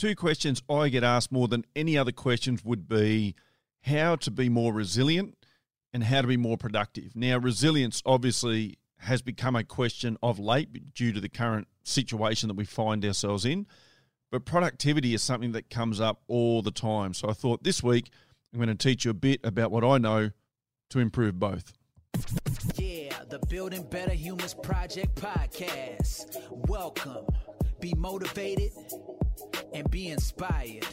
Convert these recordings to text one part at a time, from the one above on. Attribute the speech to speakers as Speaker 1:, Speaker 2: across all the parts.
Speaker 1: two questions I get asked more than any other questions would be how to be more resilient and how to be more productive. Now, resilience obviously has become a question of late due to the current situation that we find ourselves in, but productivity is something that comes up all the time. So I thought this week I'm going to teach you a bit about what I know to improve both.
Speaker 2: Yeah, the Building Better Humans Project podcast. Welcome. Be motivated and be inspired.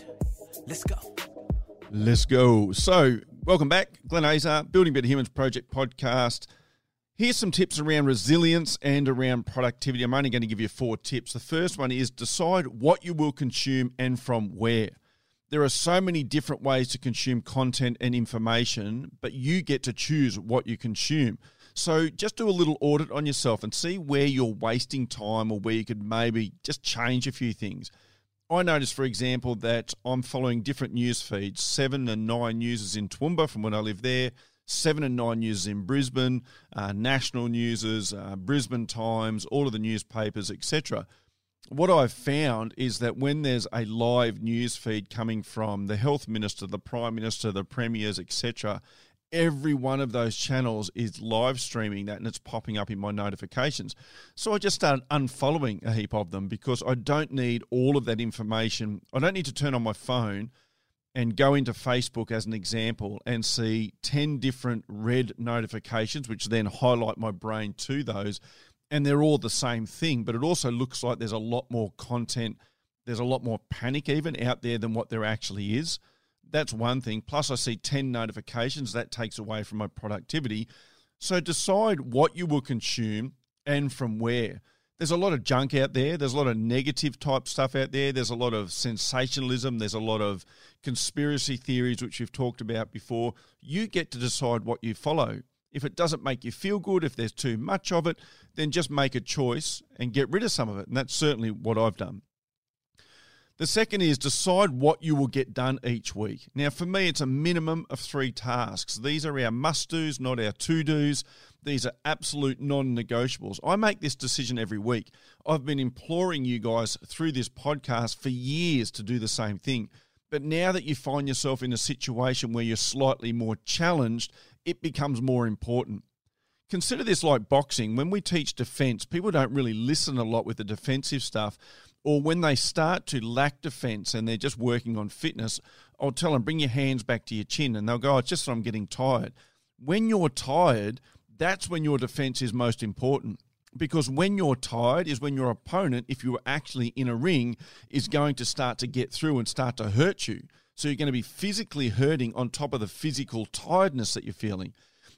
Speaker 2: Let's go.
Speaker 1: Let's go. So, welcome back. Glenn Azar, Building Better Humans Project podcast. Here's some tips around resilience and around productivity. I'm only going to give you four tips. The first one is decide what you will consume and from where. There are so many different ways to consume content and information, but you get to choose what you consume. So just do a little audit on yourself and see where you're wasting time or where you could maybe just change a few things. I noticed, for example, that I'm following different news feeds, seven and nine users in Toowoomba from when I live there, seven and nine users in Brisbane, uh, national newses, uh, Brisbane Times, all of the newspapers, etc. What I've found is that when there's a live news feed coming from the health minister, the prime minister, the premiers, etc., every one of those channels is live streaming that and it's popping up in my notifications. So I just started unfollowing a heap of them because I don't need all of that information. I don't need to turn on my phone and go into Facebook as an example and see 10 different red notifications, which then highlight my brain to those. And they're all the same thing, but it also looks like there's a lot more content. There's a lot more panic even out there than what there actually is. That's one thing. Plus, I see 10 notifications. That takes away from my productivity. So decide what you will consume and from where. There's a lot of junk out there. There's a lot of negative type stuff out there. There's a lot of sensationalism. There's a lot of conspiracy theories, which we've talked about before. You get to decide what you follow. If it doesn't make you feel good, if there's too much of it, then just make a choice and get rid of some of it. And that's certainly what I've done. The second is decide what you will get done each week. Now, for me, it's a minimum of three tasks. These are our must dos, not our to dos. These are absolute non negotiables. I make this decision every week. I've been imploring you guys through this podcast for years to do the same thing. But now that you find yourself in a situation where you're slightly more challenged, it becomes more important. Consider this like boxing. When we teach defense, people don't really listen a lot with the defensive stuff or when they start to lack defense and they're just working on fitness, I'll tell them, bring your hands back to your chin. And they'll go, oh, it's just that I'm getting tired. When you're tired, that's when your defense is most important. Because when you're tired is when your opponent, if you're actually in a ring, is going to start to get through and start to hurt you. So you're going to be physically hurting on top of the physical tiredness that you're feeling.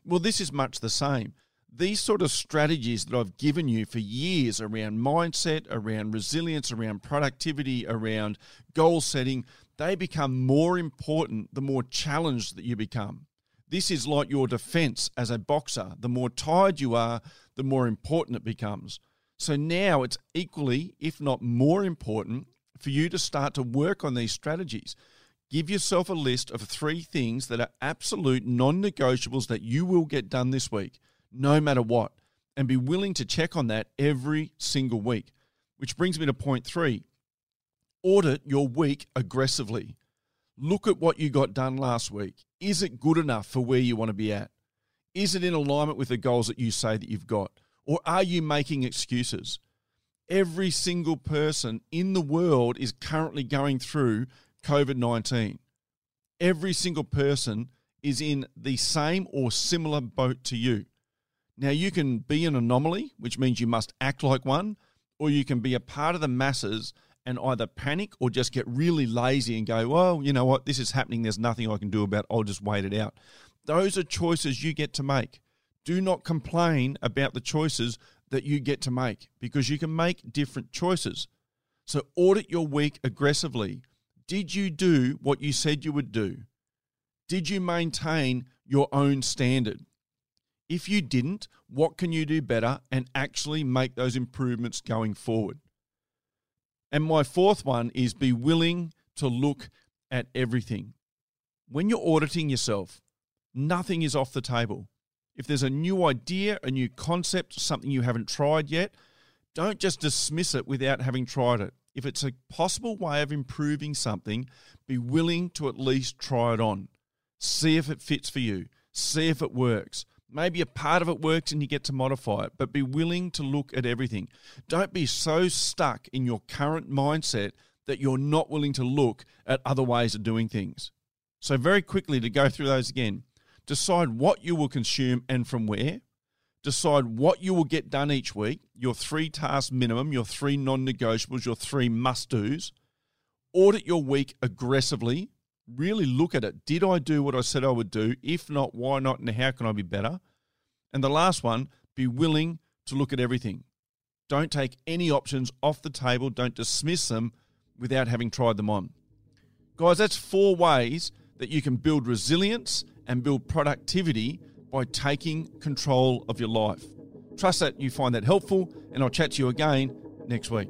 Speaker 1: Well, this is much the same these sort of strategies that I've given you for years around mindset, around resilience, around productivity, around goal setting, they become more important the more challenged that you become. This is like your defense as a boxer. The more tired you are, the more important it becomes. So now it's equally, if not more important, for you to start to work on these strategies. Give yourself a list of three things that are absolute non negotiables that you will get done this week no matter what, and be willing to check on that every single week. Which brings me to point three audit your week aggressively. Look at what you got done last week. Is it good enough for where you want to be at? Is it in alignment with the goals that you say that you've got? Or are you making excuses? Every single person in the world is currently going through COVID 19. Every single person is in the same or similar boat to you. Now, you can be an anomaly, which means you must act like one, or you can be a part of the masses and either panic or just get really lazy and go, well, you know what, this is happening. There's nothing I can do about it. I'll just wait it out. Those are choices you get to make. Do not complain about the choices that you get to make because you can make different choices. So audit your week aggressively. Did you do what you said you would do? Did you maintain your own standard? If you didn't, what can you do better and actually make those improvements going forward? And my fourth one is be willing to look at everything. When you're auditing yourself, nothing is off the table. If there's a new idea, a new concept, something you haven't tried yet, don't just dismiss it without having tried it. if it's a possible way of improving something, be willing to at least try it on. See if it fits for you, see if it works. Maybe a part of it works and you get to modify it, but be willing to look at everything. Don't be so stuck in your current mindset that you're not willing to look at other ways of doing things. So, very quickly to go through those again decide what you will consume and from where. Decide what you will get done each week, your three tasks minimum, your three non negotiables, your three must do's. Audit your week aggressively. Really look at it. Did I do what I said I would do? If not, why not? And how can I be better? And the last one, be willing to look at everything. Don't take any options off the table. Don't dismiss them without having tried them on. Guys, that's four ways that you can build resilience and build productivity by taking control of your life. Trust that you find that helpful, and I'll chat to you again next week.